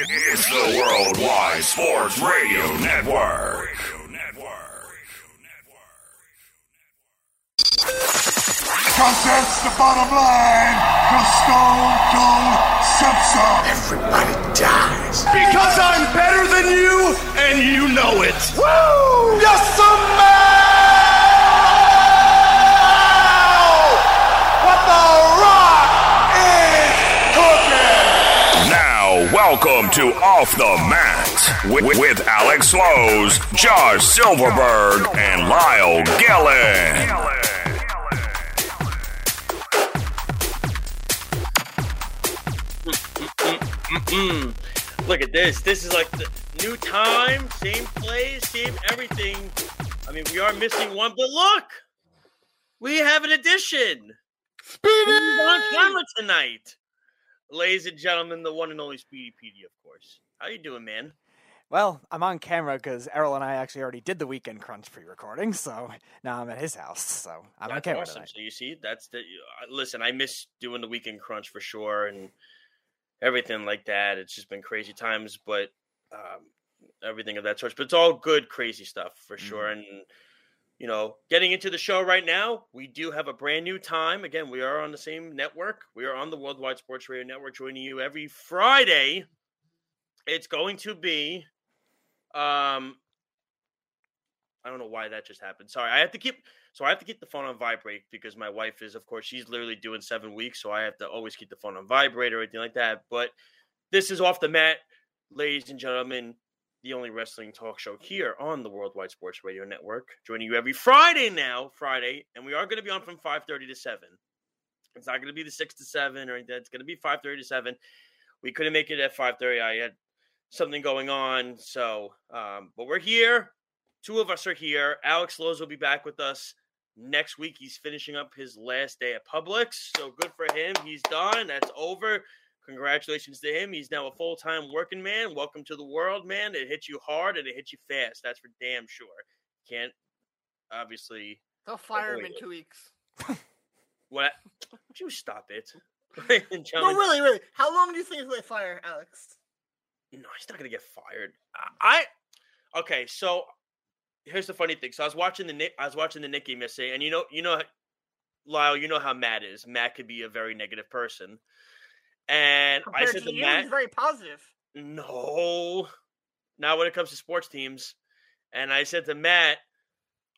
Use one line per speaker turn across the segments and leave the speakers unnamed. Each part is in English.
It's the Worldwide Sports Radio Network.
Cause that's the bottom line. The Stone Cold Simpson.
Everybody dies.
Because I'm better than you, and you know it.
Woo!
Yes, What
to Off the Mat with, with Alex Slows, Josh Silverberg, and Lyle Gillen. Mm-hmm.
Look at this. This is like the new time, same place, same everything. I mean, we are missing one, but look, we have an addition. Speedy on camera tonight, ladies and gentlemen. The one and only Speedy PD, of course. How you doing, man?
Well, I'm on camera because Errol and I actually already did the weekend crunch pre-recording, so now I'm at his house, so I'm on
That's
camera
awesome.
tonight.
So you see, that's the. uh, Listen, I miss doing the weekend crunch for sure, and everything like that. It's just been crazy times, but um, everything of that sort. But it's all good, crazy stuff for sure. And you know, getting into the show right now, we do have a brand new time. Again, we are on the same network. We are on the Worldwide Sports Radio Network, joining you every Friday. It's going to be, um, I don't know why that just happened. Sorry, I have to keep. So I have to keep the phone on vibrate because my wife is, of course, she's literally doing seven weeks, so I have to always keep the phone on vibrate or anything like that. But this is off the mat, ladies and gentlemen, the only wrestling talk show here on the Worldwide Sports Radio Network, joining you every Friday now, Friday, and we are going to be on from five thirty to seven. It's not going to be the six to seven or anything. It's going to be five thirty to seven. We couldn't make it at five thirty. I had something going on, so um, but we're here. Two of us are here. Alex Lowe's will be back with us next week. He's finishing up his last day at Publix. So good for him. He's done. That's over. Congratulations to him. He's now a full time working man. Welcome to the world, man. It hits you hard and it hits you fast. That's for damn sure. Can't obviously.
They'll fire him in
it.
two weeks.
What? Would you stop it?
No, really, really. How long do you think they fire Alex?
No, he's not gonna get fired. I, I okay. So here's the funny thing. So I was watching the Nick. I was watching the Nick game yesterday, and you know, you know, Lyle, you know how Matt is. Matt could be a very negative person, and I said
to
to
you,
Matt,
he's very positive.
no, not when it comes to sports teams. And I said to Matt,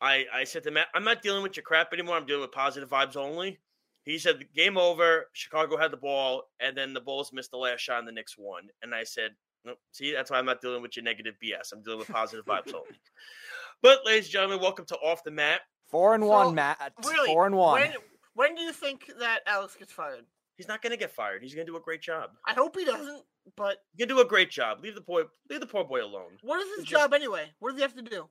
I I said to Matt, I'm not dealing with your crap anymore. I'm dealing with positive vibes only. He said, "Game over. Chicago had the ball, and then the Bulls missed the last shot, and the Knicks won." And I said, nope, "See, that's why I'm not dealing with your negative BS. I'm dealing with positive vibes only." But, ladies and gentlemen, welcome to Off the Mat.
Four and
So,
one, Matt.
Really?
Four and one.
When, when do you think that Alex gets fired?
He's not going to get fired. He's going to do a great job.
I hope he doesn't. But
to do a great job. Leave the boy, leave the poor boy alone.
what is his
He's just-
job anyway? What does he have to do?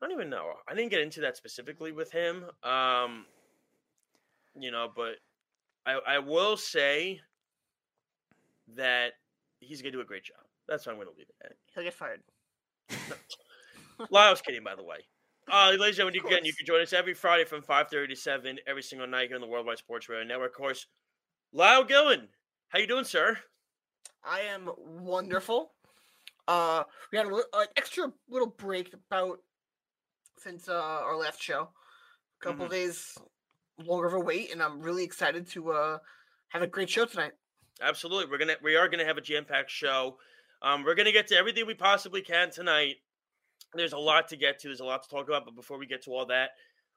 I don't even know. I didn't get into that specifically with him. Um, you know, but I I will say that he's gonna do a great job. That's what I'm gonna leave it at.
He'll get fired.
Lyle's kidding, by the way. Uh, ladies and gentlemen, you can you can join us every Friday from 5:30 to 7 every single night here on the Worldwide Sports Radio Network. Of course, Lyle Gillen, how you doing, sir?
I am wonderful. Uh, we had a an extra little break about since uh, our last show. A couple
Mhm.
days longer of a wait, and I'm really excited to uh, have a great show tonight.
Absolutely. We're gonna we are gonna have a jam packed show. Um, we're gonna get to everything we possibly can tonight. There's a lot to get to. There's a lot to talk about. But before we get to all that,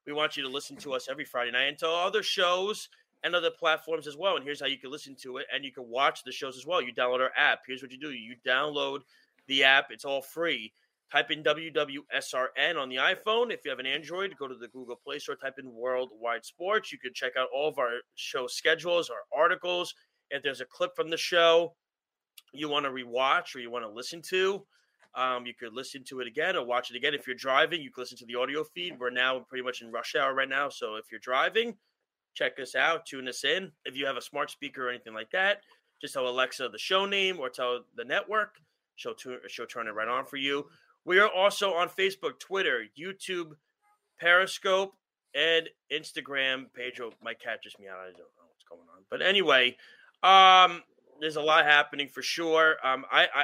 we want you to listen to us every Friday night and to other shows and other platforms as well. And here's how you can listen to it and you can watch the shows as well. You download our app. Here's what you do: you download the app. It's all free. Type in WWSRN on the iPhone. If you have an Android, go to the Google Play Store. Type in Worldwide Sports. You can check out all of our show schedules, our articles. If there's a clip from the show you want to rewatch or you want to listen to, um, you could listen to it again or watch it again. If you're driving, you can listen to the audio feed. We're now pretty much in rush hour right now. So if you're driving, check us out, tune us in. If you have a smart speaker or anything like that, just tell Alexa the show name or tell the network. She'll, tu- she'll turn it right on for you. We are also on Facebook, Twitter, YouTube, Periscope, and Instagram. Pedro, my cat just meowed. I don't know what's going on. But anyway, um, there's a lot happening for sure. Um, I, I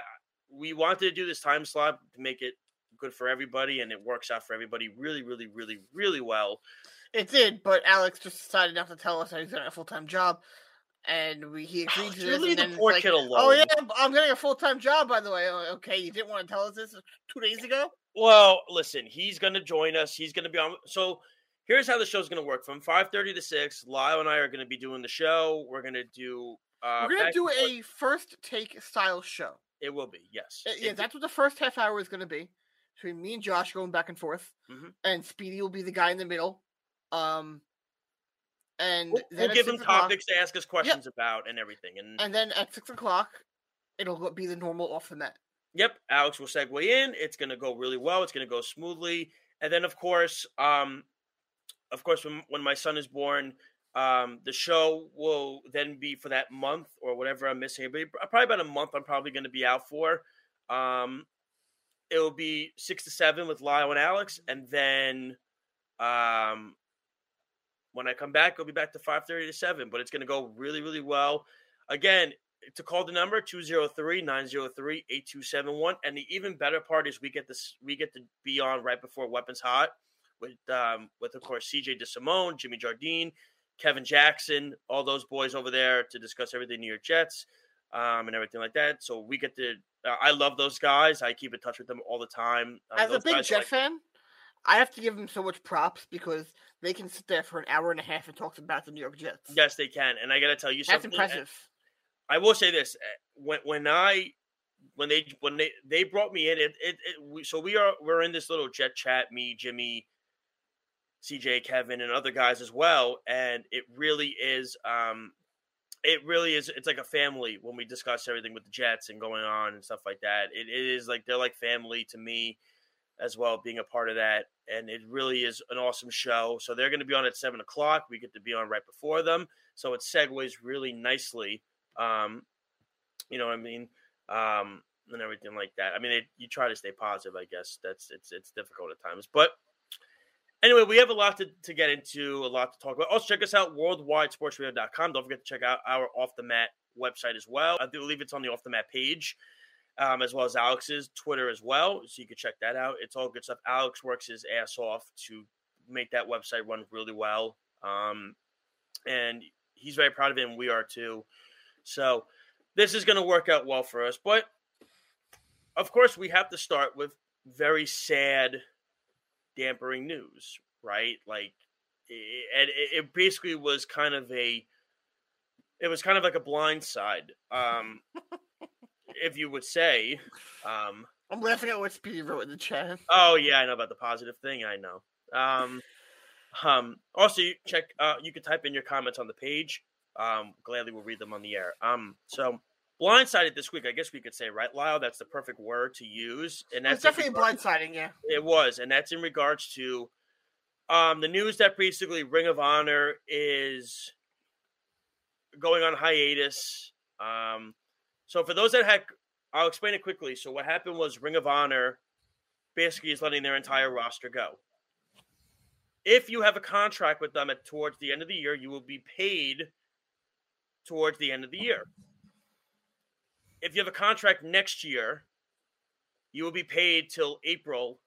we wanted to do this time slot to make it good for everybody, and it works out for everybody really, really, really, really well.
It did, but Alex just decided not to tell us that he's got a full time job, and we he agreed to
You
this.
leave
And
the poor
like,
kid alone.
oh yeah, I'm getting a full time job by the way. Oh, Okay, you didn't want to tell us this two days ago.
Well, listen, he's going to join us. He's going to be on. So here's how the show's going to work: from 5:30 to 6, Lyle and I are going to be doing the show. We're going to do. Uh,
We're gonna do a first take style show.
It will be yes.
Uh, Yeah,
It-
that's what the first half hour is gonna be. Between me and Josh going back and forth,
Mhm.
and Speedy will be the guy in the middle. Um, and
We'll, we'll give him topics to ask us questions about and everything. And,
And then at six o'clock, it'll be the normal off the mat.
yep, Alex will segue in. It's going to go really well. It's going to go smoothly. And then, of course, um, of course, when when my son is born, um, the show will then be for that month or whatever I'm missing. But probably about a month. I'm probably going to be out for. Um, it will be six to seven with Lyle and Alex, and then um, when I come back, it'll be back to five thirty to seven. But it's going to go really, really well. Again, to call the number 203-903-8271 and the even better part is we get this we get to be on right before weapons hot with um with of course cj desimone jimmy jardine kevin jackson all those boys over there to discuss everything new york jets um and everything like that so we get to uh, i love those guys i keep in touch with them all the time Um,
As a big Jet
like-
fan, I have to give them so much props because they can sit there for an hour and a half and talk about the New York Jets.
yes they can and i gotta tell you
That's
something
impressive.
I will say this: eh, when when I when they when they they brought me in, it it, it we, so we are we're in this little jet chat, me, Jimmy, CJ, Kevin, and other guys as well, and it really is um it really is it's like a family when we discuss everything with the Jets and going on and stuff like that. It, it is like they're like family to me as well, being a part of that, and it really is an awesome show. So they're going to be on at seven o'clock. We get to be on right before them, so it segues really nicely um, you know what I mean, um, and everything like that. I mean, it, you try to stay positive. I guess that's it's it's difficult at times, but anyway, we have a lot to, to get into, a lot to talk about. Also, check us out worldwidesportsradio.com. Don't forget to check out our off the mat website as well. I do believe it's on the off the mat page. Um, as well as Alex's Twitter as well, so you can check that out. It's all good stuff. Alex works his ass off to make that website run really well, um, and he's very proud of it, and we are too. So this is going to work out well for us. But of course, we have to start with very sad, dampering news, right? Like, and it, it basically was kind of a, it was kind of like a blind side, um, if you would say. Um,
I'm laughing at what Speedy wrote in the chat.
Oh yeah, I know about the positive thing. I know. Um, um, also, you check. Uh, you can type in your comments on the page. Um, gladly we'll read them on the air. Um, so blindsided this week, I guess we could say, right, Lyle? That's the perfect word to use, and that's in
definitely blindsiding, yeah.
It was, and that's in regards to um the news that basically Ring of Honor is going on hiatus. Um, so for those that had, I'll explain it quickly. So what happened was Ring of Honor basically is letting their entire roster go. If you have a contract with them at towards the end of the year, you will be paid towards the end of the year. If you have a contract next year, you will be paid till April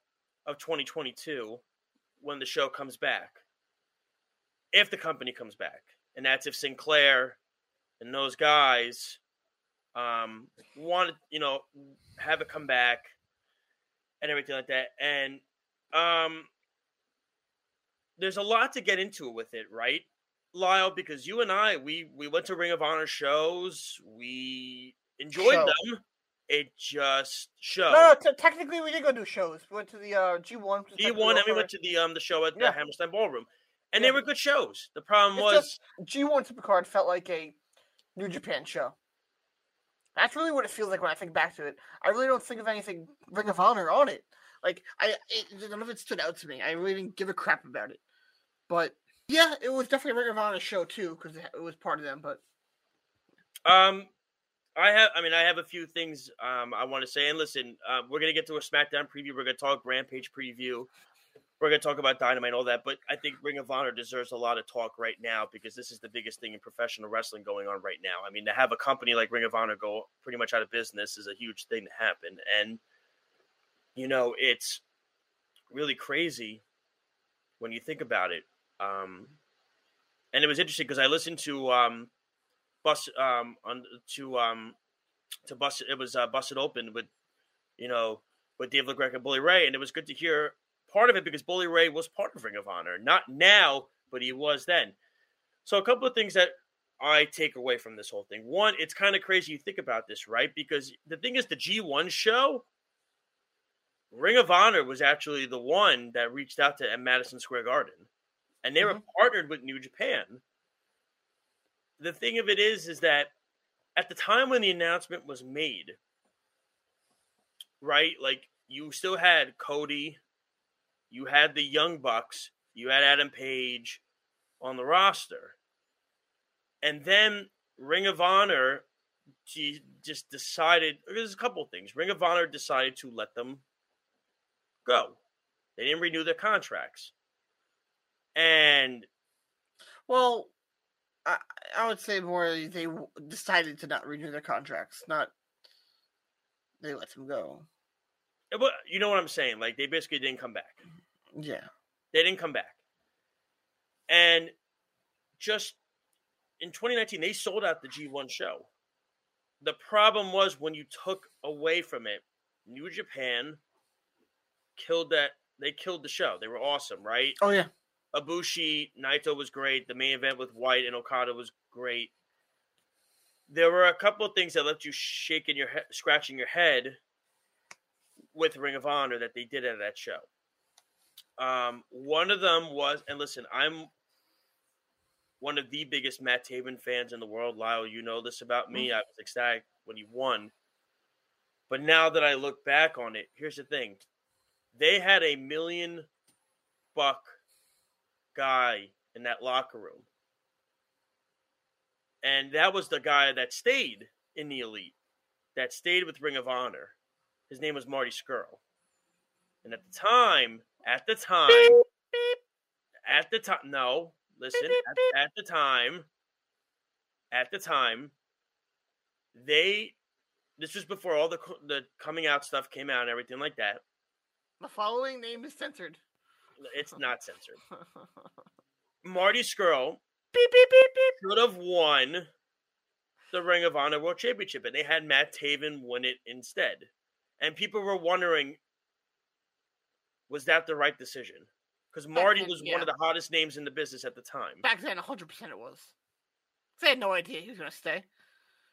of 2022 when the show comes back. If the company comes back. And that's if Sinclair and those guys um want to, you know, have it come back and everything like that. And um there's a lot to get into with it, right? Lyle, because you and I, we we went to Ring of Honor shows, we enjoyed
Show.
them. It just showed.
No, no, t- technically we did go do shows. We went to the uh, G1. which is
He and we went to the um the show at the Hammerstein Ballroom, and
Yeah.
they were good shows. The problem
It's
was
just G1 Supercard felt like a New Japan show. That's really what it feels like when I think back to it. I really don't think of anything Ring of Honor on it. Like I, it, none of it stood out to me. I really didn't give a crap about it. But yeah, it was definitely a Ring of Honor show too because it, was part of them. But
um, I have, I mean, I have a few things um I want to say. And listen, uh, we're gonna get to a SmackDown preview. We're gonna talk Rampage preview. We're going to talk about Dynamite and all that, but I think Ring of Honor deserves a lot of talk right now because this is the biggest thing in professional wrestling going on right now. I mean, to have a company like Ring of Honor go pretty much out of business is a huge thing to happen. And, you know, it's really crazy when you think about it. Um, and it was interesting because I listened to um, Bus um, on to um, to Bust. It was uh, Busted Open with you know with Dave LaGreca and Bully Ray, and it was good to hear part of it because Bully Ray was part of Ring of Honor, not now, but he was then. So a couple of things that I take away from this whole thing. One, it's kind of crazy you think about this, right? Because the thing is, the G1 show, Ring of Honor was actually the one that reached out to Madison Square Garden, and they mm-hmm. were partnered with New Japan. The thing of it is, is that at the time when the announcement was made, right? Like you still had Cody, you had the Young Bucks, you had Adam Page on the roster. And then Ring of Honor just decided there's a couple things. Ring of Honor decided to let them go. They didn't renew their contracts. And
well, I, I would say more they decided to not renew their contracts, not they let them go.
But you know what I'm saying? Like they basically didn't come back. Mm-hmm.
Yeah.
They didn't come back. And just in 2019, they sold out the G1 show. The problem was when you took away from it, New Japan killed that. They killed the show. They were awesome, right?
Oh yeah.
Abushi, Naito was great. The main event with White and Okada was great. There were a couple of things that left you shaking your head, scratching your head with Ring of Honor that they did at that show. Um, one of them was, and listen, I'm one of the biggest Matt Taven fans in the world. Lyle, you know this about me. Mm-hmm. I was ecstatic when he won. But now that I look back on it, here's the thing they had a million buck guy in that locker room. And that was the guy that stayed in the elite, that stayed with Ring of Honor. His name was Marty Scurll. And at the time, at the time, beep, beep. at the time, no, listen, beep, at, at the time, at the time, they, this was before all the the coming out stuff came out and everything like that.
The following name is censored.
It's not censored. Marty Scurll beep, beep, beep, beep. should have won the Ring of Honor World Championship, and they had Matt Taven win it instead. And people were wondering, was that the right decision? Because Marty then, was yeah. one of the hottest names in the business at the time.
Back then, 100% it was. They had no idea he was going to stay.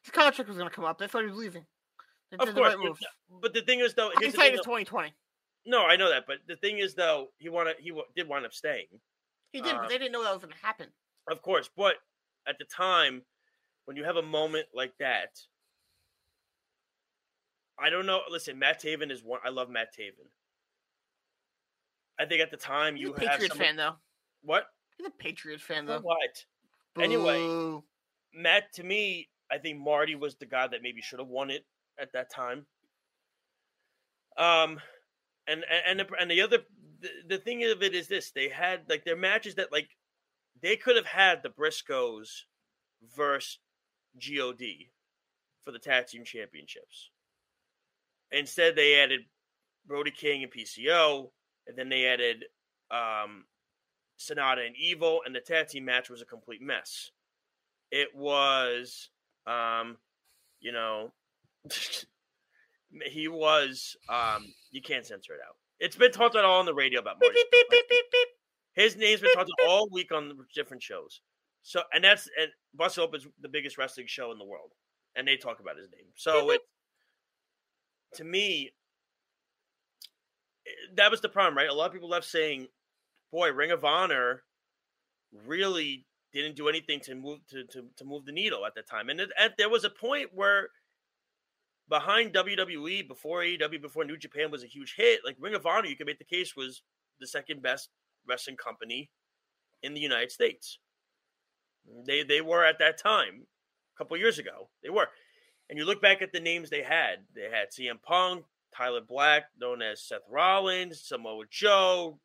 His contract was going to come up. They thought he was leaving.
They of course, the right but, but, the thing is, though,
I can say it's 2020.
No, I know that, but the thing is, though, he wanted he did wind up staying.
He did, um, but they didn't know that was going to happen.
Of course, but at the time, when you have a moment like that, I don't know. Listen, Matt Taven is one. I love Matt Taven. I think at the time
He's
you
a Patriots fan though.
What?
He's a Patriots fan though.
What? Boo. Anyway, Matt to me, I think Marty was the guy that maybe should have won it at that time. Um, and and the, and the other the, the thing of it is this: they had like their matches that like they could have had the Briscoes versus God for the tag team championships. Instead, they added Brody King and PCO, and then they added um, Sanada and Evil, and the tag team match was a complete mess. It was, um, you know, he was. Um, you can't censor it out. It's been talked about all on the radio about Marty. Beep, beep, beep, His name's been talked about all week on different shows. So, and that's and Busted Open is the biggest wrestling show in the world, and they talk about his name. So, it, to me, that was the problem, right? A lot of people left saying, "Boy, Ring of Honor really didn't do anything to move to to, to move the needle at that time." And it, at, there was a point where behind WWE, before AEW, before New Japan was a huge hit, like Ring of Honor, you could make the case was the second best wrestling company in the United States. They they were at that time, a couple years ago. They were. And you look back at the names they had. They had CM Punk, Tyler Black, known as Seth Rollins, Samoa Joe,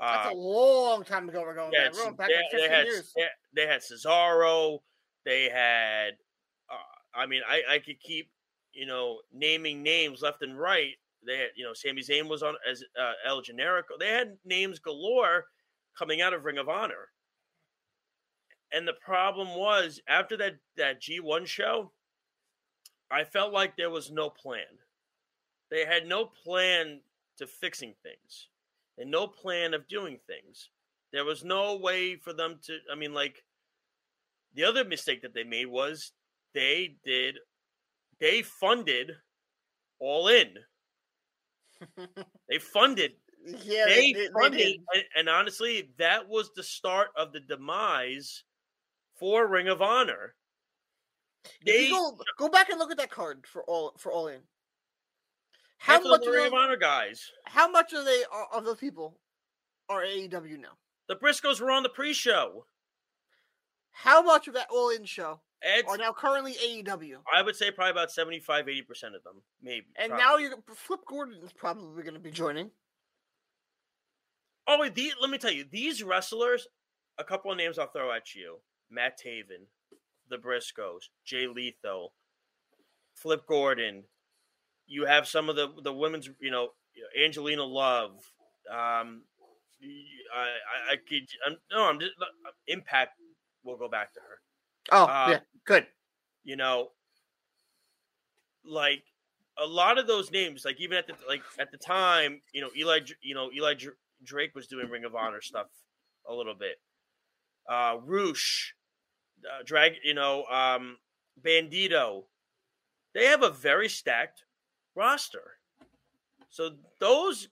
That's
Uh,
a long time ago. We're going back. We're going back
they,
like
they had
years.
they, they had Cesaro. They had. Uh, I mean, I I could keep you know naming names left and right. They had you know Sami Zayn was on as uh, El Generico. They had names galore coming out of Ring of Honor. And the problem was after that that G1 show, I felt like there was no plan. They had no plan to fixing things and no plan of doing things. There was no way for them to I mean like the other mistake that they made was they did they funded all in. They funded
yeah,
they,
they, they, they
funded, and, and honestly, that was the start of the demise for Ring of Honor. They
go, go back and look at that card for all for all in. How
of
much
the Ring of Honor guys.
how much of they are, of those people are AEW now?
The Briscoes were on the pre-show.
How much of that all in show
It's,
are now currently AEW?
I would say probably about 75 80% of them, maybe.
And
probably.
now you're Flip Gordon is probably going to be joining.
Oh, wait, the, let me tell you, these wrestlers, a couple of names I'll throw at you: Matt Taven, the Briscoes, Jay Lethal, Flip Gordon. You have some of the the women's, you know, Angelina Love. Um, I, I, I could, I'm, no, I'm just Impact. We'll go back to her.
Oh,
Uh,
yeah, good.
You know, like a lot of those names, like even at the like at the time, you know, Eli, you know, Eli Drake was doing Ring of Honor stuff a little bit. Uh, Roosh, uh, drag, you know, um, Bandito. They have a very stacked roster. So those,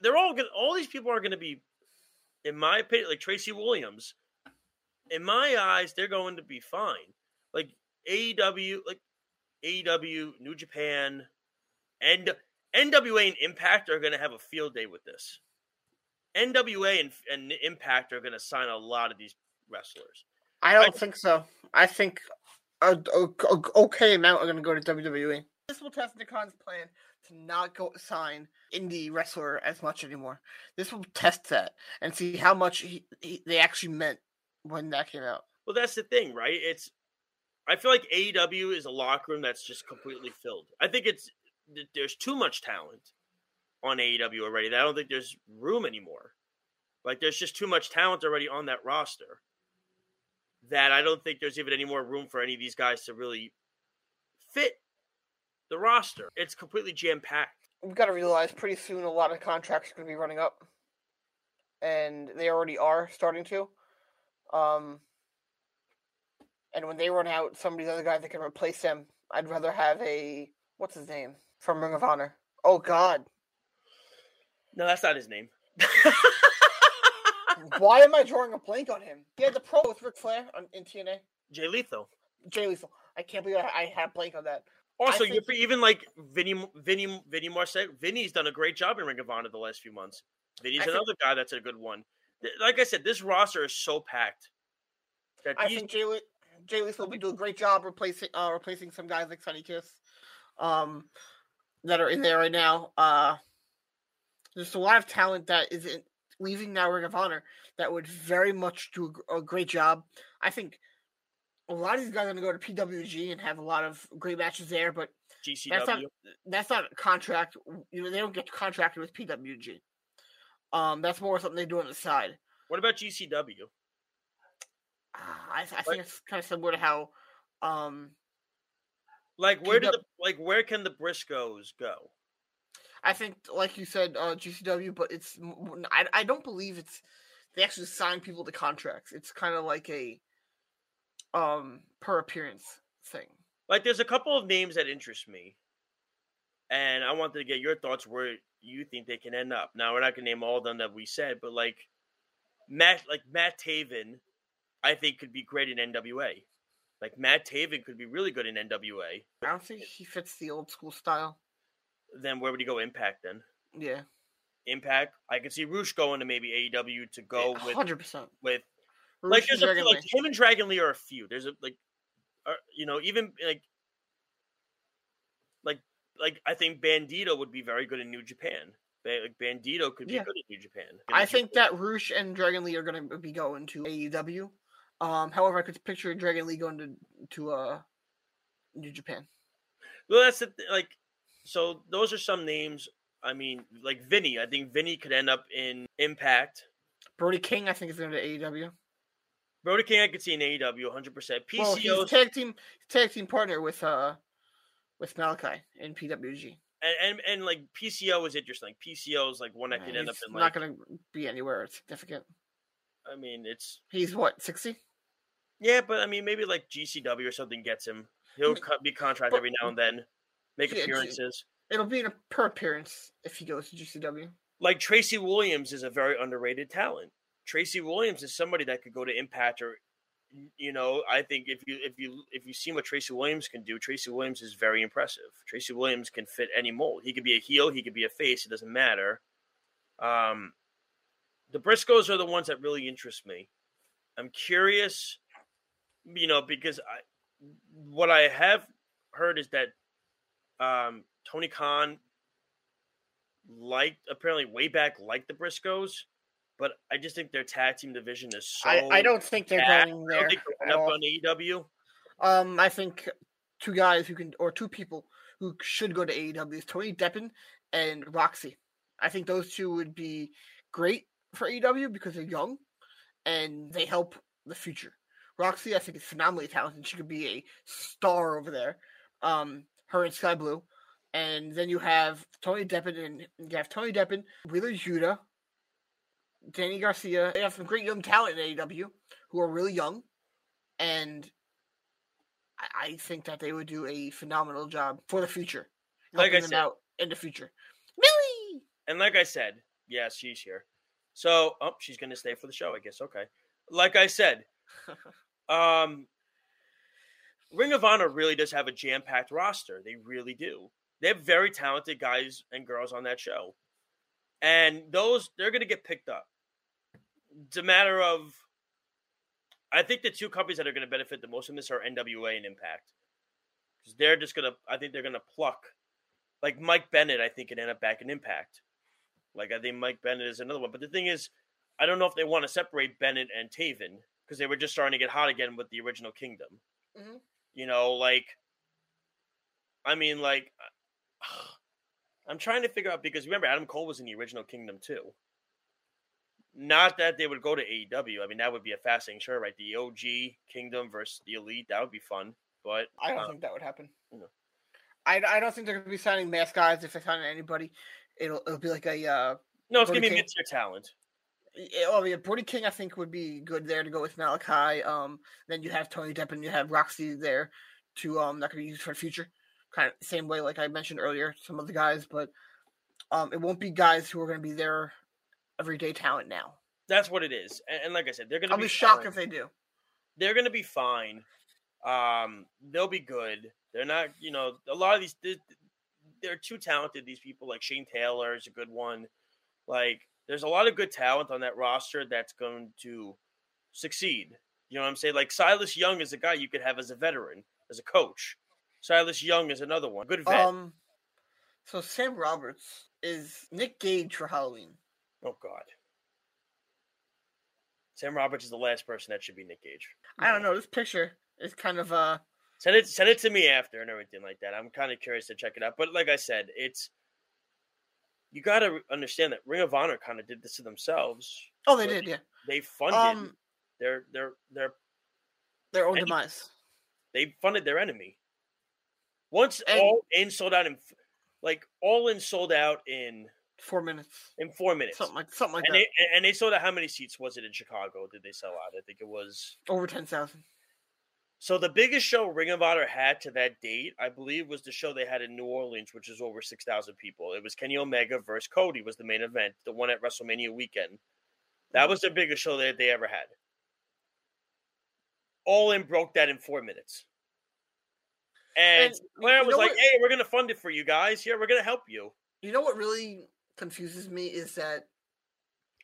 they're all gonna. All these people are going to be, in my opinion, like Tracy Williams. In my eyes, they're going to be fine. Like AEW, like AEW, New Japan, and NWA and Impact are going to have a field day with this. NWA and, and Impact are going to sign a lot of these wrestlers.
I don't think so. I think a, a, a okay amount are going to go to WWE. This will test Nick Khan's plan to not go sign indie wrestler as much anymore. This will test that and see how much he, he, they actually meant when that came out.
Well, that's the thing, right? It's I feel like AEW is a locker room that's just completely filled. I think it's there's too much talent on AEW already. I don't think there's room anymore. Like there's just too much talent already on that roster that I don't think there's even any more room for any of these guys to really fit the roster. It's completely jam packed.
We've got to realize pretty soon a lot of contracts are going to be running up, and they already are starting to. Um, and when they run out, some of these other guys that can replace them, I'd rather have a what's his name from Ring of Honor. Oh God,
No, that's not his name.
why am I drawing a blank on him? He had the pro with Ric Flair on, in TNA.
Jay Lethal.
Jay Lethal. I can't believe I, I had blank on that.
Also,
think-
even like Vinny, Vinny, Vinny Marseglia. Vinny's done a great job in Ring of Honor the last few months. Vinny's
I think-
another guy that's a good one. Like I said, this roster is so packed that
I think Jay, Le- Jay Lethal will be doing a great job replacing uh, replacing some guys like Sonny Kiss, um, that are in there right now. Uh, there's a lot of talent that is in, leaving now Ring of Honor that would very much do a a, great job. I think a lot of these guys are going to go to PWG and have a lot of great matches there, but
GCW.
that's not that's not a contract. You know, they don't get contracted with PWG. Um, that's more something they do on the side.
what about GCW?
Ah, I, I think it's kind of similar to how um,
Like where do the like where can the Briscoes go?
I think, like you said, uh, GCW, but it's—I don't believe it's they actually sign people to contracts. It's kind of like a um per appearance thing.
Like there's a couple of names that interest me, and I wanted to get your thoughts where you think they can end up. Now we're not gonna name all of them that we said, but like Matt, like Matt Taven, I think could be great in NWA. Like Matt Taven could be really good in NWA.
I don't think he fits the old school style.
Then where would he go? Impact then.
Yeah,
Impact. I could see Roosh going to maybe AEW to go with
hundred percent.
with like there's a few, like him and Dragon Lee are a few. There's a like, uh, you know, even like, like, like I think Bandito would be very good in New Japan. Like Bandito could be
Yeah.
good in New Japan.
I think that Roosh and Dragon Lee are going to be going to AEW. Um, however, I could picture Dragon Lee going to to uh New Japan.
Well, that's the th- like. So those are some names. I mean, like Vinny. I think Vinny could end up in Impact.
Brody King, I think, is going to AEW.
Brody King, I could see in AEW 100. percent
Well, he's tag team tag team partner with uh with Malakai in PWG.
and, and and like PCO is interesting. Like PCO is like one that could end up
He's
in
not
like.
going to be anywhere significant.
I mean, it's
He's what sixty?
yeah, but I mean, maybe like GCW or something gets him. He'll
mean,
cut be contract
but-
every now and then, make
Yeah,
appearances.
It'll be in a per appearance if he goes to GCW.
like Tracy Williams is a very underrated talent. Tracy Williams is somebody that could go to Impact or you know, I think if you if you if you see what Tracy Williams can do, Tracy Williams is very impressive. Tracy Williams can fit any mold. He could be a heel, he could be a face, it doesn't matter. Um the Briscoes are the ones that really interest me. I'm curious, you know, because I what I have heard is that um Tony Khan liked apparently way back liked the Briscoes, but I just think their tag team division is so.
I, I don't think they're
bad.
going
I
there
don't think end up
all.
on AEW.
Um, I think two guys who can, or two people who should go to AEW is Tony Deppen and Roxy. I think those two would be great for AEW because they're young and they help the future. Roxy, I think, is phenomenally talented. She could be a star over there. Um, her and Skye Blue, and then you have Tony Deppen and you have Tony Deppen, Wheeler Yuta, Danny Garcia. They have some great young talent in AEW who are really young, and I, I think that they would do a phenomenal job for the future.
Like I
them
said-
out in the future. Millie!
And like I said, yes, she's here. So, oh, she's going to stay for the show, I guess. Okay. Like I said, um, Ring of Honor really does have a jam packed roster. They really do. They have very talented guys and girls on that show. And those, they're going to get picked up. It's a matter of, I think the two companies that are going to benefit the most from this are NWA and Impact. Because they're just going to, I think they're going to pluck. Like Mike Bennett, I think, can end up back in Impact. Like I think Mike Bennett is another one. But the thing is, I don't know if they want to separate Bennett and Taven because they were just starting to get hot again with the original Kingdom.
Mhm.
You know, like, I mean, like, I'm trying to figure out because remember Adam Cole was in the original Kingdom too. Not that they would go to AEW. I mean, that would be a fascinating show, right? The OG Kingdom versus the Elite. That would be fun. But
I don't
uh,
think that would happen.
no.
I, I don't think they're going to be signing mass guys. If they sign anybody, it'll it'll be like a. Uh,
no, it's gonna
Brody
be mid tier talent.
yeah, oh yeah, Brody King I think would be good there to go with Malakai. Um, then you have Tony Depp and you have Roxy there to um that could be used for the future, kind of same way like I mentioned earlier. Some of the guys, but um, it won't be guys who are going to be there everyday talent now.
That's what it is. And, and like I said, they're gonna
I'll
be
be shocked
fine.
if they do.
they're going to be fine. Um, they'll be good. They're not, you know, a lot of these they're, they're too talented. These people like Shane Taylor is a good one. Like, there's a lot of good talent on that roster that's going to succeed. You know what I'm saying? Like Silas Young is a guy you could have as a veteran, as a coach. Silas Young is another one. Good vet.
Um, so Sam Roberts is Nick Gage for Halloween.
Oh God. Sam Roberts is the last person that should be Nick Gage.
I don't know. This picture is kind of uh
Send it send it to me after and everything like that. I'm kind of curious to check it out. But like I said, it's you got to understand that Ring of Honor kind of did this to themselves.
oh they did yeah
They funded
um
their their their
their own
Any-
demise.
they funded their enemy. Once
And-
all in sold out in like all in sold out in
Four minutes,
in four minutes.
something like something like
and
that.
they and they sold out. How many seats was it in Chicago? Did they sell out? I think it was.
Over ten thousand.
So the biggest show Ring of Honor had to that date, I believe, was the show they had in New Orleans, which was over six thousand people. It was Kenny Omega versus Cody was the main event, the one at WrestleMania weekend. That was the biggest show that they ever had. All in broke that in four minutes. And,
And
Claire was like,
what-
"Hey, we're gonna fund it for you guys. Here, we're gonna help you."
You know what really confuses me is that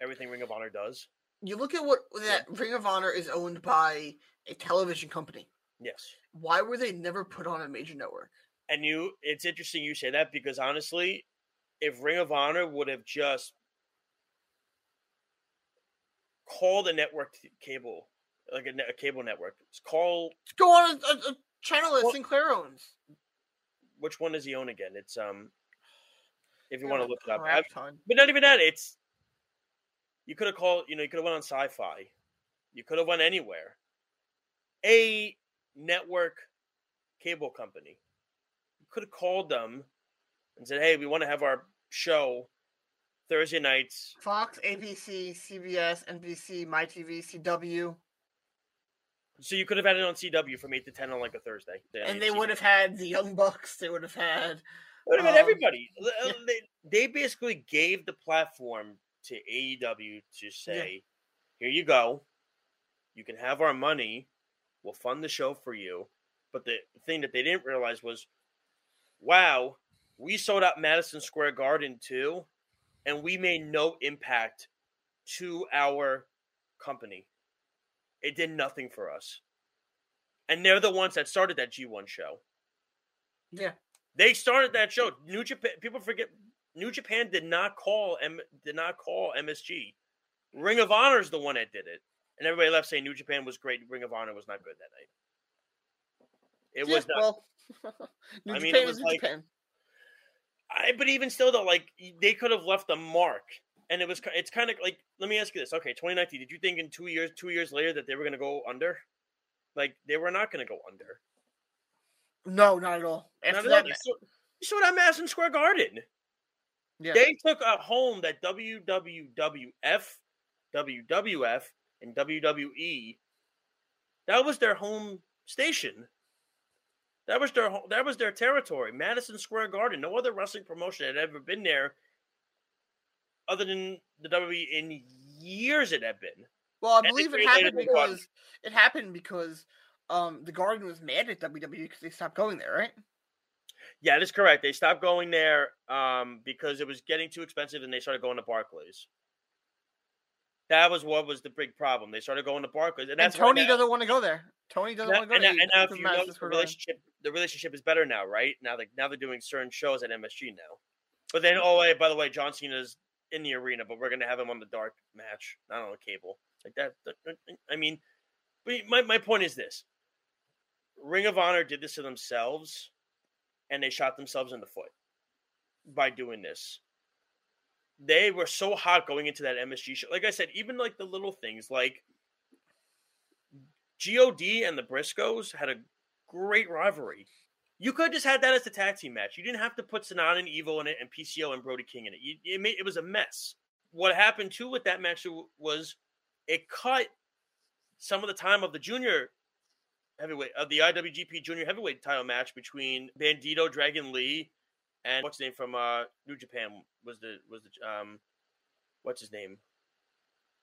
Everything Ring of Honor does.
you look at what that Ring of Honor is owned by a television company.
Yes.
Why were they never put on a major network?
And you, it's interesting you say that because honestly, if Ring of Honor would have just called a network cable, like a, ne- a cable network. It's call
Go on a, a, a channel that
Well-
Sinclair owns.
which one does he own again? It's um, if you want to look it up,
crap
I-
ton.
but not even that. It's you could have called. You know, you could have went on Sci-Fi. You could have went anywhere. A network cable company. You could have called them and said, "Hey, we want to have our show Thursday nights."
Fox, ABC, CBS, NBC, MyTV, CW,
So you could have had it on CW from eight to ten on like a Thursday.
and they would have had the Young Bucks. They would have had.
It would have been
um,
everybody. L- They, they basically gave the platform to AEW to say, "Here you go. You can have our money. We'll fund the show for you." But the thing that they didn't realize was, wow, we sold out Madison Square Garden too, and we made no impact to our company. It did nothing for us. And they're the ones that started that G1 show.
Yeah.
They started that show. New Japan. People forget. New Japan did not call M. Did not call MSG. Ring of Honor is the one that did it, and everybody left saying New Japan was great. Ring of Honor was not good that night. It
Yeah,
was not.
well. New
I mean, it was
New
like-
Japan.
I, but even still, though, like they could have left a mark, and it was. It's kind of like. Let me ask you this. Okay, 2019. Did you think in two years, two years later, that they were going to go under? Like they were not going to go under.
No, not at all.
Not
After
all.
that,
You saw, you saw that Madison Square Garden.
yeah.
They took a home that WWWF, WWF, and WWE. That was their home station. That was their that was their territory. Madison Square Garden. No other wrestling promotion had ever been there, other than the WWE in years it had been.
Well, I
And
believe it happened because it happened because um the Garden was mad at WWE because they stopped going there, right?
Yeah, that is correct. They stopped going there um, because it was getting too expensive, and they started going to Barclays. That was what was the big problem. They started going to Barclays, and
And
that's
Tony
now-
doesn't want to go there. Tony doesn't want to go
and,
there.
and now if you notice, the relationship the relationship is better now, right? Now that now they're doing certain shows at MSG now. But then, oh wait, by the way, John Cena's in the arena, but we're gonna have him on the dark match, not on the cable. Like that. that- I mean, my my point is this: Ring of Honor did this to themselves, and they shot themselves in the foot by doing this. They were so hot going into that MSG show. Like I said, even like the little things, like God and the Briscoes had a great rivalry. You could have just had that as the tag team match. You didn't have to put Sanada and Evil in it and PCO and Brody King in it. You, it, made, it was a mess. What happened too with that match was it cut some of the time of the junior heavyweight of the IWGP Junior Heavyweight title match between Bandito, Dragon Lee, and what's his name from uh, New Japan was the was the um what's his name?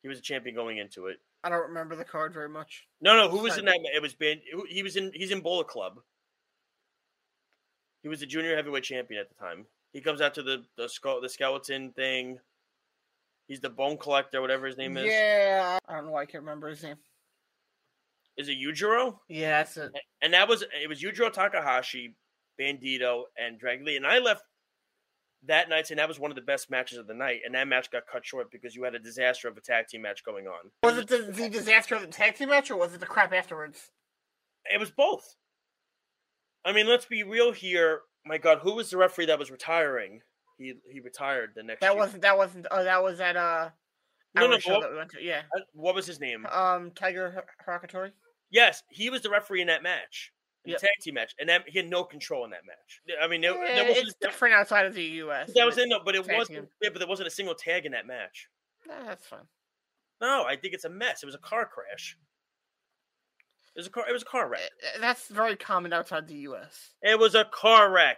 He was a champion going into it.
I don't remember the card very much.
No, no, who was
Sorry.
in that? It was Band. He was in. He's in Bullet Club. He was the junior heavyweight champion at the time. He comes out to the the skull, the skeleton thing. He's the bone collector, whatever his name is.
Yeah, I don't know why I can't remember his name.
Is it Yujiro?
Yeah, that's it.
And that was it. Was Yujiro Takahashi, Bandito, and Drag Lee. And I left that night saying that was one of the best matches of the night. And that match got cut short because you had a disaster of a tag team match going on.
Was it the, the disaster of the tag team match, or was it the crap afterwards?
It was both. I mean, let's be real here. My God, who was the referee that was retiring? He he retired the next.
That
year.
wasn't. That wasn't. Oh, that was at uh.
No, no,
show that we went to. Yeah.
Uh, What was his name?
Um, Tiger Har- Harakatori.
Yes, he was the referee in that match, in
Yep.
the tag team match, and that, he had no control in that match. I mean, there,
Yeah,
wasn't.
it's different outside of the U.S.
That was in no, but it wasn't.
team.
Yeah, but there wasn't a single tag in that match.
Nah, that's fine.
No, I think it's a mess. It was a car crash. It was a car. It was a car wreck.
Uh, That's very common outside the U.S.
It was a car wreck.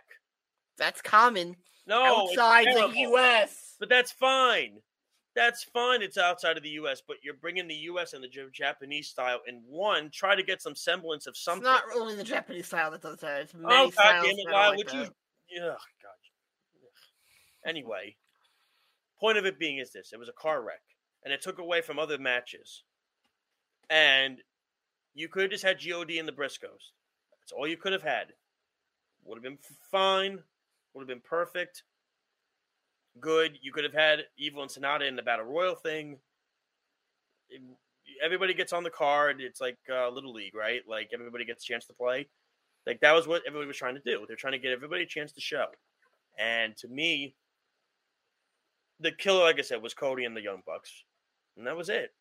That's common
No,
outside the. U.S.
But that's fine. That's fine. It's outside of the U.S., but you're bringing the U.S. and the Japanese style in one. Try to get some semblance of
It's
something.
not only the Japanese style that does that. It's oh, many
oh God damn it, Lyle!
like
Would you?
that.
Yeah, God. Anyway, point of it being is this: it was a car wreck, and it took away from other matches, and you could have just had God and the Briscoes. That's all you could have had. Would have been fine. Would have been perfect. Good. You could have had Evil and Sanada in the Battle Royal thing. It- everybody gets on the card. It's like uh, Little League, right? Like everybody gets a chance to play. Like that was what everybody was trying to do. They're trying to get everybody a chance to show. And to me, the killer, like I said, was Cody and the Young Bucks, and that was it.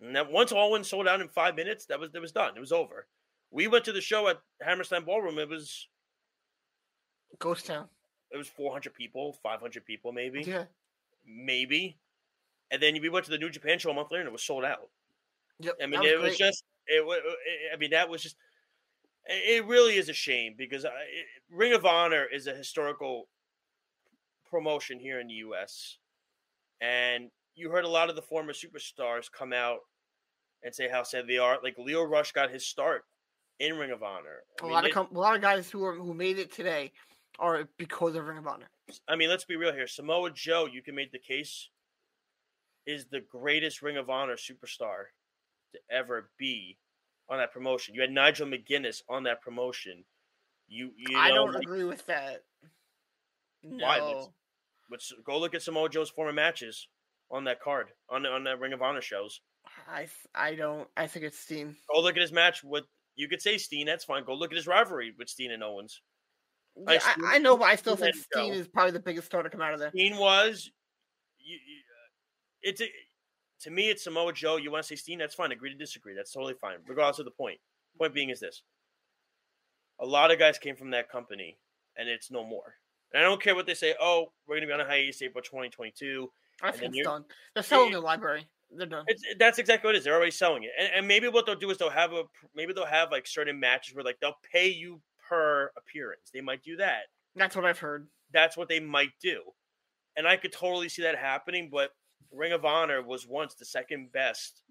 And that once all went sold out in five minutes, that was that was done. It was over. We went to the show at Hammerstein Ballroom. It was
Ghost Town.
It was 400 people, 500 people, maybe,
Yeah.
maybe. And then we went to the New Japan show a month later, and it was sold out.
Yep.
I mean,
that
it was just it. wa- I mean, that was just. It it really is a shame because I, it, Ring of Honor is a historical promotion here in the U.S. And you heard a lot of the former superstars come out and say how sad they are. Like Lio Rush got his start in Ring of Honor. I
a
mean,
lot of
it-
com- a lot of guys who are who made it today are because of Ring of Honor.
I mean, let's be real here. Samoa Joe, you can make the case, is the greatest Ring of Honor superstar to ever be on that promotion. You had Nigel McGuinness on that promotion. You, you know,
I don't
like,
agree with that. No.
Why? Let's- let's go look at Samoa Joe's former matches on that card on on that Ring of Honor shows.
I I don't. I think it's Steen.
Go look at his match with. You could say Steen. That's fine. Go look at his rivalry with Steen and Owens. I
I, I know, but I still think Steen is probably the biggest star to come out of there.
Steen was. You, you, uh, it's a, to me, it's Samoa Joe. You want to say Steen? That's fine. Agree to disagree. That's totally fine, regardless of the point. Point being is this: a lot of guys came from that company, and it's no more. And I don't care what they say. Oh, we're going to be on a hiatus April 2022.
I think it's done. They're selling the library. They're done.
It's that's exactly what it is. They're already selling it, and, and maybe what they'll do is they'll have a maybe they'll have like certain matches where like they'll pay you per appearance. They might do that.
That's what I've heard.
That's what they might do, and I could totally see that happening. But Ring of Honor was once the second best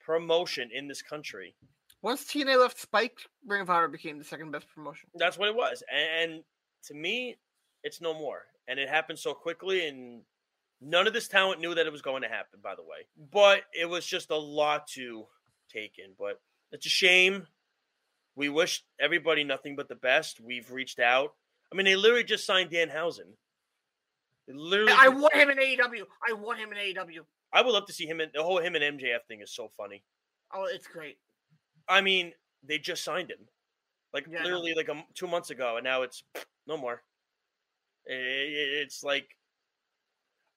promotion in this country.
Once TNA left Spike, Ring of Honor became the second best promotion.
That's what it was, and, and to me, it's no more. And it happened so quickly, and none of this talent knew that it was going to happen. By the way, but it was just a lot to take in. But it's a shame. We wish everybody nothing but the best. We've reached out. I mean, they literally just signed Danhausen. They literally,
I want him in AEW. I want him in AEW.
I would love to see him in the whole him and MJF thing is so funny.
Oh, it's great.
I mean, they just signed him, like
Yeah,
literally like a two months ago, and now it's no more. I- I- it's like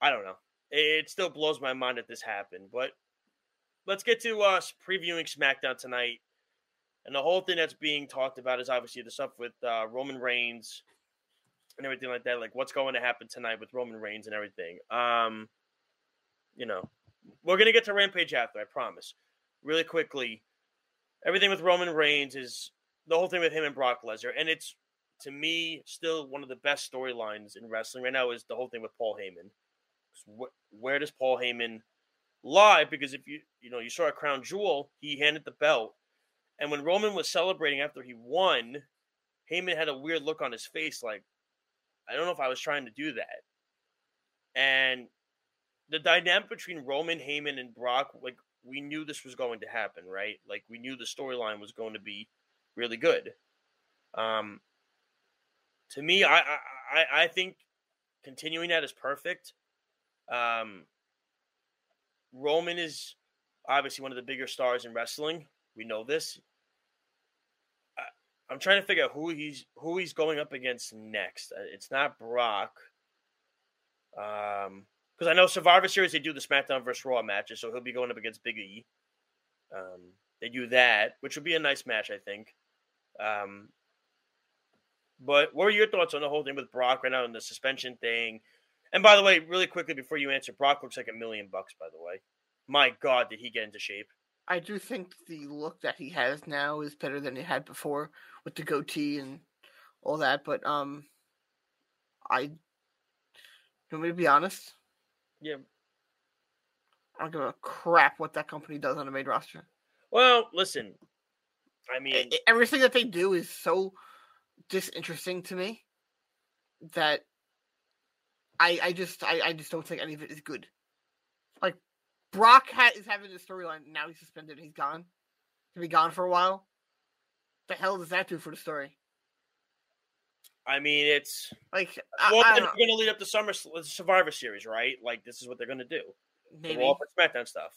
I don't know. It it still blows my mind that this happened, but let's get to uh, us previewing SmackDown tonight. And the whole thing that's being talked about is obviously the stuff with uh, Roman Reigns and everything like that. Like what's going to happen tonight with Roman Reigns and everything. Um, you know, we're gonna get to Rampage after, I promise. Really quickly, everything with Roman Reigns is the whole thing with him and Brock Lesnar, and it's to me still one of the best storylines in wrestling right now is the whole thing with Paul Heyman. wh- Where does Paul Heyman lie? Because if you you know you saw a crown jewel, he handed the belt, and when Roman was celebrating after he won, Heyman had a weird look on his face, like I don't know if I was trying to do that, and the dynamic between Roman, Heyman, and Brock, like we knew this was going to happen, right? Like we knew the storyline was going to be really good. Um, to me, I, I I think continuing that is perfect. Um, Roman is obviously one of the bigger stars in wrestling. We know this. I'm trying to figure out who he's who he's going up against next. Uh, It's not Brock. Um, because I know Survivor Series they do the SmackDown versus Raw matches, so he'll be going up against Big E. Um, they do that, which would be a nice match, I think. Um, but what are your thoughts on the whole thing with Brock right now and the suspension thing? And by the way, really quickly before you answer, Brock looks like a million bucks. By the way, my God, did he get into shape?
I do think the look that he has now is better than he had before with the goatee and all that. But um, I. You want me to be honest?
Yeah.
I don't give a crap what that company does on the main roster.
Well, listen, I mean,
everything that they do is so disinteresting to me that I I just I, I just don't think any of it is good. Brock ha- is having this storyline now he's suspended he's gone. To be gone for a while. The hell does that do for the story?
I mean, it's
Like, I,
well,
I
they're going to lead up to Summer the Survivor Series, right? Like this is what they're going to do.
maybe.
All for SmackDown stuff.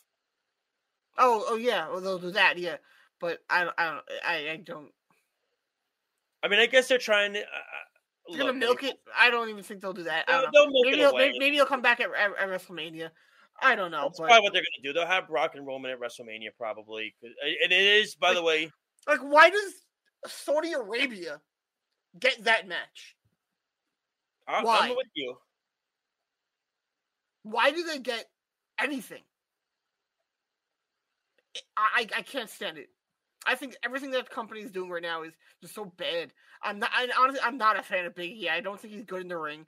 Oh, oh yeah, well, they'll do that, yeah. But I, don't- I don't, I, I don't.
I mean, I guess they're trying to. Uh,
They're gonna milk it. I don't even think they'll do that. I
They'll-
don't know.
they'll
Maybe
it
he'll,
away.
maybe, maybe he'll come back at, at, at WrestleMania. I don't know,
That's
but
probably what they're going to do. They'll have Brock and Roman at WrestleMania, probably. And it is, by the way,
like, why does Saudi Arabia get that match?
I,
Why?
I'm with you.
Why do they get anything? I, I can't stand it. I think everything that company is doing right now is just so bad. I'm not. I, honestly, I'm not a fan of Big E. I don't think he's good in the ring.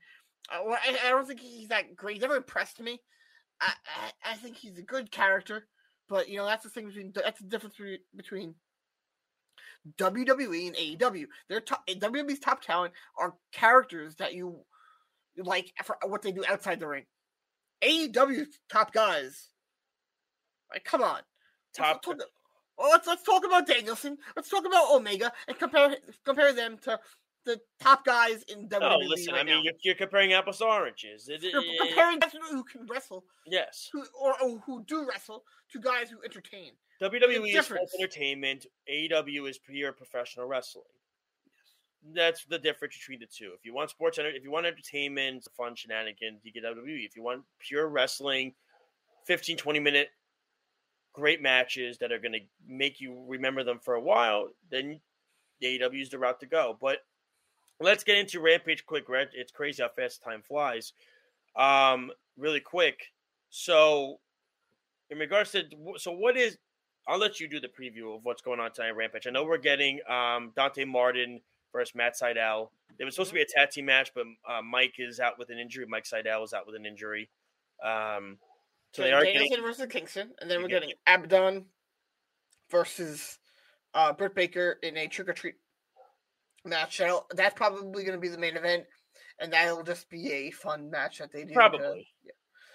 I, I don't think he's that great. He's never impressed me. I, I I think he's a good character, but you know that's the thing between that's the difference between- WWE and AEW. Their top WWE's top talent are characters that you like for what they do outside the ring. AEW's top guys. Like, come on.
Top.
Let's talk, let's let's talk about Danielson. Let's talk about Omega and compare compare them to the top guys in oh, WWE.
No, listen.
right
I mean, you're, you're comparing apples to oranges. It,
You're
it-
comparing guys who can wrestle,
yes,
who or, or who do wrestle, to guys who entertain.
WWE is sports entertainment. AEW is pure professional wrestling. Yes. That's the difference between the two. If you want sports, if you want entertainment, fun shenanigans, you get WWE. If you want pure wrestling, 15, 20 minute great matches that are going to make you remember them for a while, then AEW is the route to go. But let's get into Rampage quick. Red. It's crazy how fast time flies. Um, really quick. So, in regards to so what is I'll let you do the preview of what's going on tonight, Rampage. I know we're getting um, Dante Martin versus Matt Sydal. There was supposed to be a tag team match, but uh, Mike is out with an injury. Mike Sydal is out with an injury. Um, so they are
Danielson
getting,
versus Kingston, and then we're
get-
getting Abaddon versus uh, Britt Baker in a trick or treat match. That'll, that's probably going to be the main event, and that'll just be a fun match that they do.
Probably.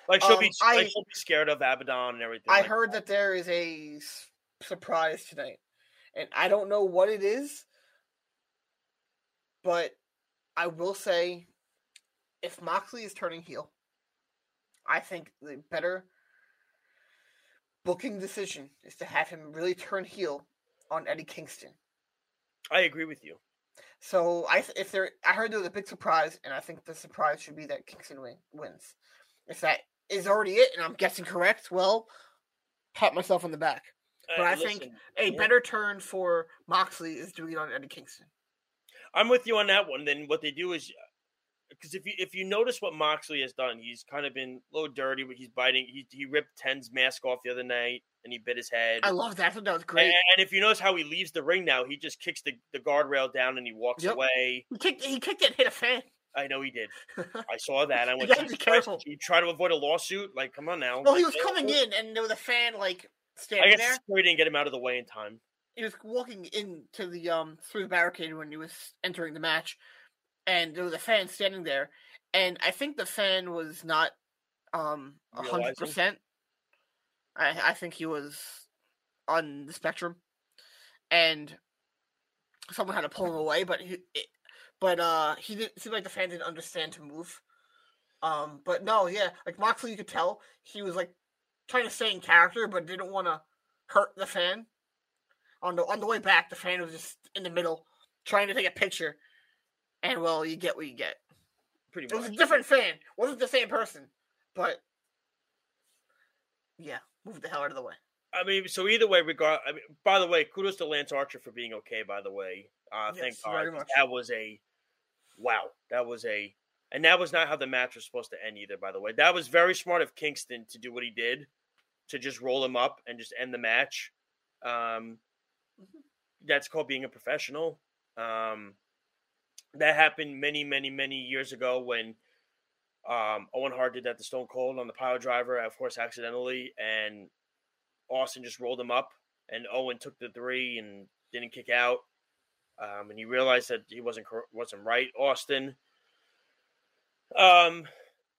like she'll
Um,
be
I-
like she'll be scared of Abaddon and everything.
I
like
heard that there is a s- surprise tonight, and I don't know what it is, but I will say, if Moxley is turning heel, I think the better booking decision is to have him really turn heel on Eddie Kingston.
I agree with you.
So I, if there, I heard there was a big surprise, and I think the surprise should be that Kingston win, wins. If that is already it, and I'm guessing correct, well, pat myself on the back. But
Uh,
I think A
yeah.
better turn for Moxley is doing it on Eddie Kingston.
I'm with you on that one. Then what they do is because if you if you notice what Moxley has done, he's kind of been a little dirty. But he's biting. He he ripped Ten's mask off the other night, and he bit his head.
I love that. That was great.
and if you notice how he leaves the ring now, he just kicks the, the guardrail down and he walks
Yep.
away.
He kicked. He kicked it. and Hit a fan.
I know he did. I saw that. I went,
be careful."
You try to avoid a lawsuit? Like, come on now.
well, he was coming in, and there was a fan like
I
standing
guess
there.
We didn't get him out of the way in time.
He was walking into the um through the barricade when he was entering the match, and there was a fan standing there, and I think the fan was not um a hundred percent. I I think he was on the spectrum, and someone had to pull him away, but he it, but uh he didn't it seemed like the fan didn't understand to move. Um, but no, yeah, like Moxley, you could tell he was like trying to stay in character, but didn't want to hurt the fan. On the on the way back, the fan was just in the middle, trying to take a picture, and well, you get what you get.
Pretty much,
It was a different fan, wasn't the same person, but yeah, move the hell out of the way.
I mean, so either way, regard. I mean, by the way, kudos to Lance Archer for being okay. By the way, uh, thank God.
much.
That was a wow. That was a, and that was not how the match was supposed to end either. By the way, that was very smart of Kingston to do what he did, to just roll him up and just end the match. Um,
Mm-hmm.
that's called being a professional. Um, that happened many, many, many years ago when um, Owen Hart did that to Stone Cold on the power driver, of course, accidentally, and Austin just rolled him up, and Owen took the three and didn't kick out, um, and he realized that he wasn't wasn't right, Austin. Um,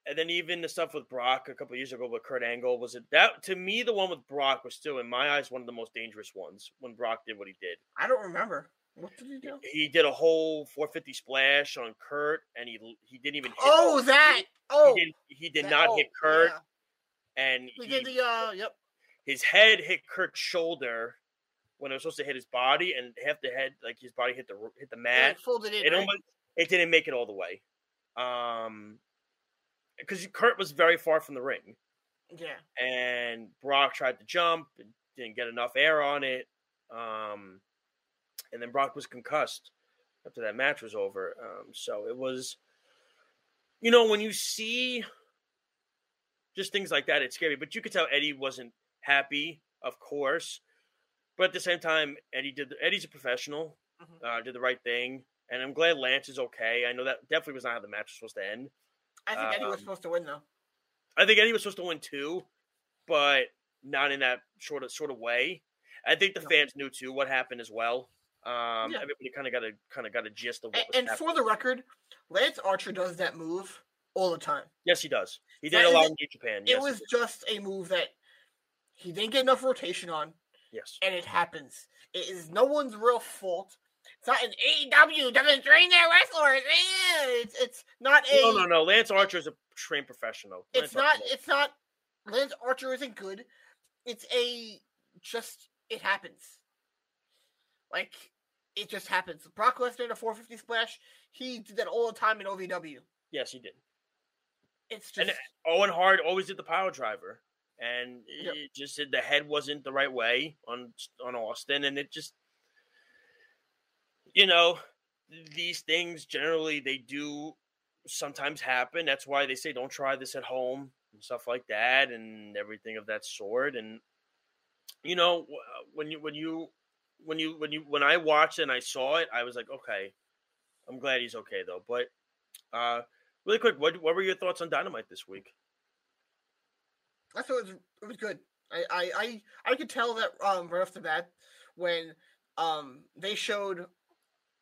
and then even the stuff with Brock a couple years ago with Kurt Angle was it that to me the one with Brock was still in my eyes one of the most dangerous ones when Brock did what he did.
I don't remember. What did he do?
He did a whole 450 splash on Kurt, and he he didn't even. Hit
Oh, that. Oh,
He did, he did
that-
not
oh,
hit Kurt,
yeah.
and
He
he,
did the uh. Yep.
his head hit Kurt's shoulder when it was supposed to hit his body, and half the head, like his body, hit the hit the
Yeah,
mat.
it folded in.
it
right?
almost it didn't make it all the way, um, because Kurt was very far from the ring,
Yeah.
and Brock tried to jump, and didn't get enough air on it, um, and then Brock was concussed after that match was over. Um, so it was, you know, when you see just things like that, it's scary. But you could tell Eddie wasn't happy, of course. But at the same time, Eddie did. Eddie's a professional,
Mhm.
uh, did the right thing, and I'm glad Lance is okay. I know that definitely was not how the match was supposed to end.
I think Eddie was
Um,
supposed to win though.
I think Eddie was supposed to win too, but not in that sort of sort of way. I think the
No.
fans knew too what happened as well. Um,
Yeah.
Everybody kind of got a kind of got a gist of what
And,
was
and for the record, Lance Archer does that move all the time.
yes, he does. He did
That
a lot in New Japan.
It
Yes, he
was just a move that he didn't get enough rotation on,
yes.
and it happens. It is no one's real fault. It's not an AEW doesn't train their wrestlers. Eh, It's it's not a.
No, no, no. Lance Archer is a trained professional.
It's not.
Archer-
It's not. Lance Archer isn't good. It's a just. It happens. Like it just happens. Brock Lesnar did a 450 splash. He did that all the time in OVW.
yes, he did.
It's
And
just.
Owen Hart always did the power driver, and
Yep.
it just said the head wasn't the right way on on Austin, and it just, you know, these things generally they do sometimes happen. That's why they say don't try this at home and stuff like that, and everything of that sort. And you know, when you when you when you when you when I watched and I saw it, I was like, okay, I'm glad he's okay though. But uh really quick, what what were your thoughts on Dynamite this week?
I thought it was it was good. I I I, I could tell that um right off the bat when um they showed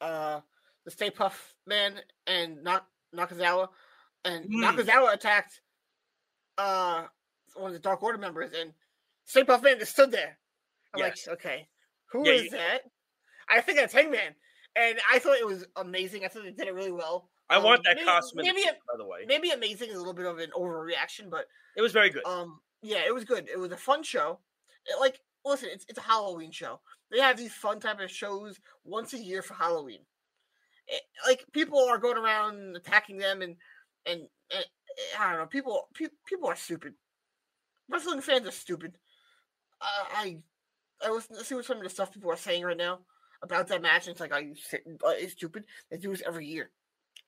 uh the Stay Puft man and Nak- Nakazawa and
Hmm.
Nakazawa attacked uh one of the Dark Order members and Stay Puft man just stood there. I'm
Yes.
like, okay, who
Yeah,
is
you-
that? I think that's Hangman, and I thought it was amazing. I thought they did it really well.
I
Um,
want that
maybe-
costume, the
maybe
future, by the way.
Maybe amazing is a little bit of an overreaction, but
It was very good.
um, yeah, it was good. It was a fun show. It, like, listen, it's it's a Halloween show. They have these fun type of shows once a year for Halloween. It- like people are going around attacking them, and and, and I don't know. People pe- people are stupid. Wrestling fans are stupid. Uh, I I listen to see what some of the stuff people are saying right now about that match. And it's like, are you stupid? They do this every year.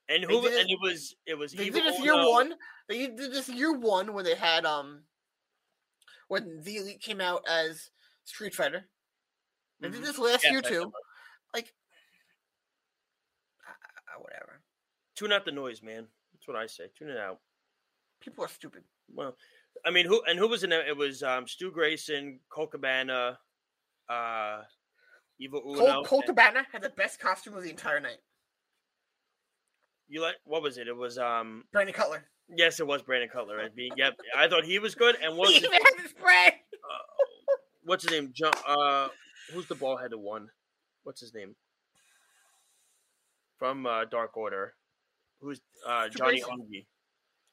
and who
did it-
and it was it was
They did this year
Uno.
one. They did this year one when they had um when the elite came out as Street Fighter. They did
Mhm.
this last
Yes,
year too. Like, uh, whatever.
Tune out the noise, man. That's what I say. Tune it out.
People are stupid.
Well, I mean, who and who was in it? It was um, Stu Grayson, Colt Cabana, uh, Evil Uno.
Colt, Colt
and-
Cabana had the best costume of the entire night.
you like what was it? It was um,
Brandon Cutler.
yes, it was Brandon Cutler. And being, yep, I thought he was good. And
He
what's his,
even had the spray.
what's his name? John, uh, who's the ball headed one? What's his name? From uh, Dark Order. Who's uh, Johnny. Ungi?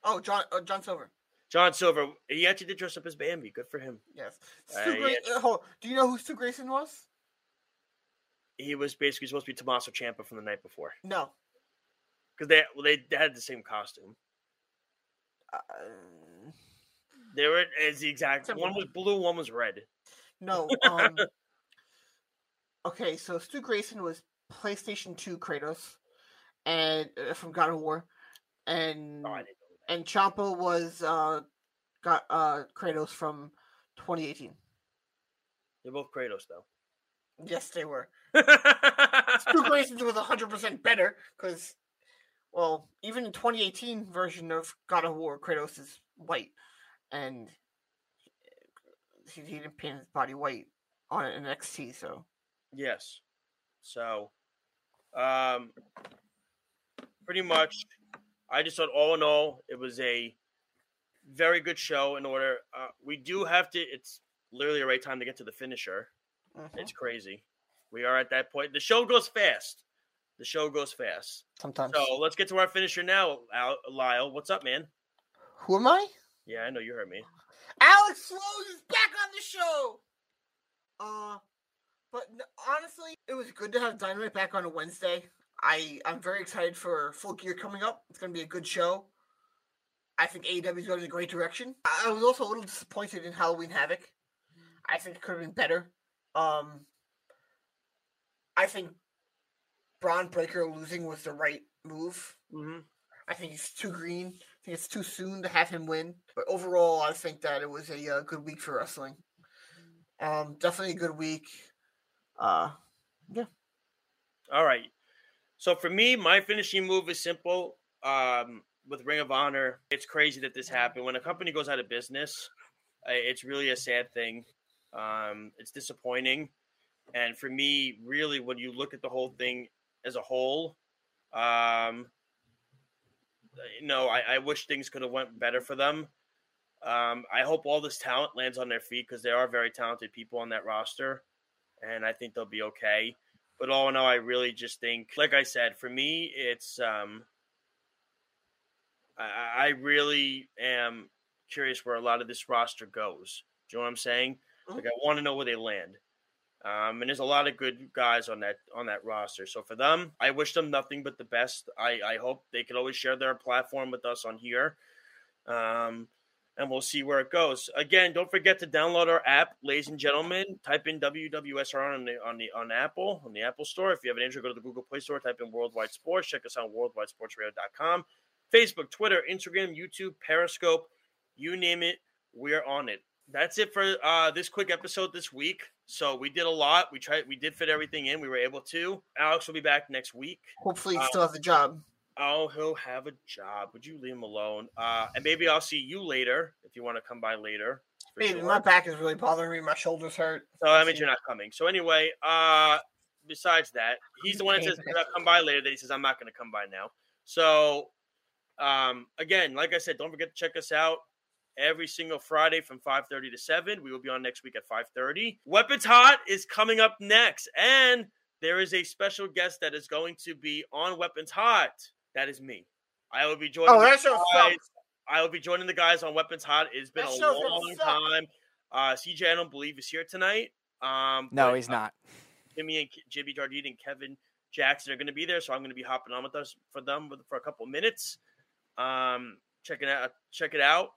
Oh, John uh, John Silver.
John Silver. He actually did dress up as Bambi. Good for him.
Yes.
Uh, yeah.
Gra- uh. Do you know who Stu Grayson was?
He was basically supposed to be Tommaso Ciampa from the night before
No.
because they well, they had the same costume.
Uh,
They were as the exact one was blue, one was red.
No. Um, okay, so Stu Grayson was PlayStation 2 Kratos, and uh, from God of War, and
Oh, I didn't
and Ciampa was uh, got uh Kratos from 2018.
They're both Kratos though.
Yes, they were. Stu Grayson's was 100 percent better because, well, even in 2018 version of God of War, Kratos is white, and he, he didn't paint his body white on an NXT, so.
yes. So, um, pretty much, I just thought all in all, it was a very good show. In order, uh, we do have to. It's literally a right time to get to the finisher.
mhm.
It's crazy. We are at that point. The show goes fast. The show goes fast.
Sometimes.
So let's get to our finisher now, Al- Lyle. What's up, man?
Who am I?
Yeah, I know you heard me.
Alex Slows is back on the show. Uh, but n- honestly, it was good to have Dynamite back on a Wednesday. I I'm very excited for Full Gear coming up. It's going to be a good show. I think AEW is going in a great direction. I was also a little disappointed in Halloween Havoc. I think it could have been better. Um, I think Bron Breakker losing was the right move.
Mm-hmm.
I think he's too green. I think it's too soon to have him win. But overall, I think that it was a uh, good week for wrestling. Um, definitely a good week. Uh, yeah.
All right. So for me, my finishing move is simple. Um, with Ring of Honor, it's crazy that this happened. When a company goes out of business, uh, it's really a sad thing. Um, it's disappointing. And for me, really, when you look at the whole thing as a whole, um, you know, I, I wish things could have went better for them. Um, I hope all this talent lands on their feet because there are very talented people on that roster, and I think they'll be okay. But all in all, I really just think, like I said, for me, it's um, I, I really am curious where a lot of this roster goes. Do you know what I'm saying? Like I want to know where they land. Um, and there's a lot of good guys on that on that roster. So for them, I wish them nothing but the best. I, I hope they could always share their platform with us on here. Um, and we'll see where it goes. Again, don't forget to download our app, ladies and gentlemen. Type in WWSR on the on the on Apple on the Apple Store. If you have an Android, go to the Google Play Store. Type in Worldwide Sports. Check us out on WorldwideSportsRadio.com. Facebook, Twitter, Instagram, YouTube, Periscope, you name it, we're on it. That's it for uh, this quick episode this week. So we did a lot. We tried. We did fit everything in. We were able to. Alex will be back next week.
hopefully, he
Uh,
still has a job.
Oh, he'll have a job. Would you leave him alone? Uh, and maybe I'll see you later if you want to come by later. for sure.
my back is really bothering me. My shoulders hurt.
So that means you're not coming. So anyway, uh, besides that, he's the one that says "Can I come by later. That he says I'm not going to come by now. So, um, again, like I said, don't forget to check us out every single Friday from 5:30 to 7. We will be on next week at 5:30. Weapons Hot is coming up next, and there is a special guest that is going to be on Weapons Hot. That is me. I will be joining.
Oh,
the
that show
guys.
sucks.
I will be joining the guys on Weapons Hot. It's been
That
a
show's
long time. Uh, CJ, I don't believe is here tonight. Um,
No,
but,
he's
uh,
not.
Jimmy and K- Jimmy Jardine and Kevin Jackson are going to be there, so I'm going to be hopping on with us for them with, for a couple minutes. Um, check it out. Check it out.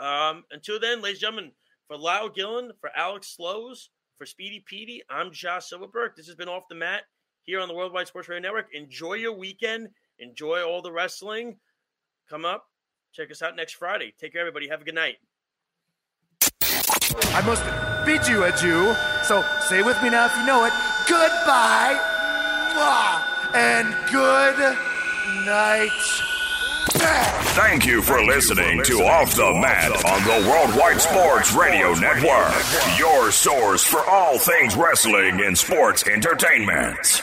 Um, until then, ladies and gentlemen, for Lyle Gillen, for Alex Slows, for Speedy Petey, I'm Josh Silverberg. This has been Off the Mat here on the Worldwide Sports Radio Network. Enjoy your weekend. Enjoy all the wrestling. Come up. Check us out next Friday. Take care, everybody. Have a good night.
I must bid you adieu. So say with me now if you know it. Goodbye. And good night.
Thank you for listening to Off the Mat on the Worldwide Sports Radio Network, your source for all things wrestling and sports entertainment.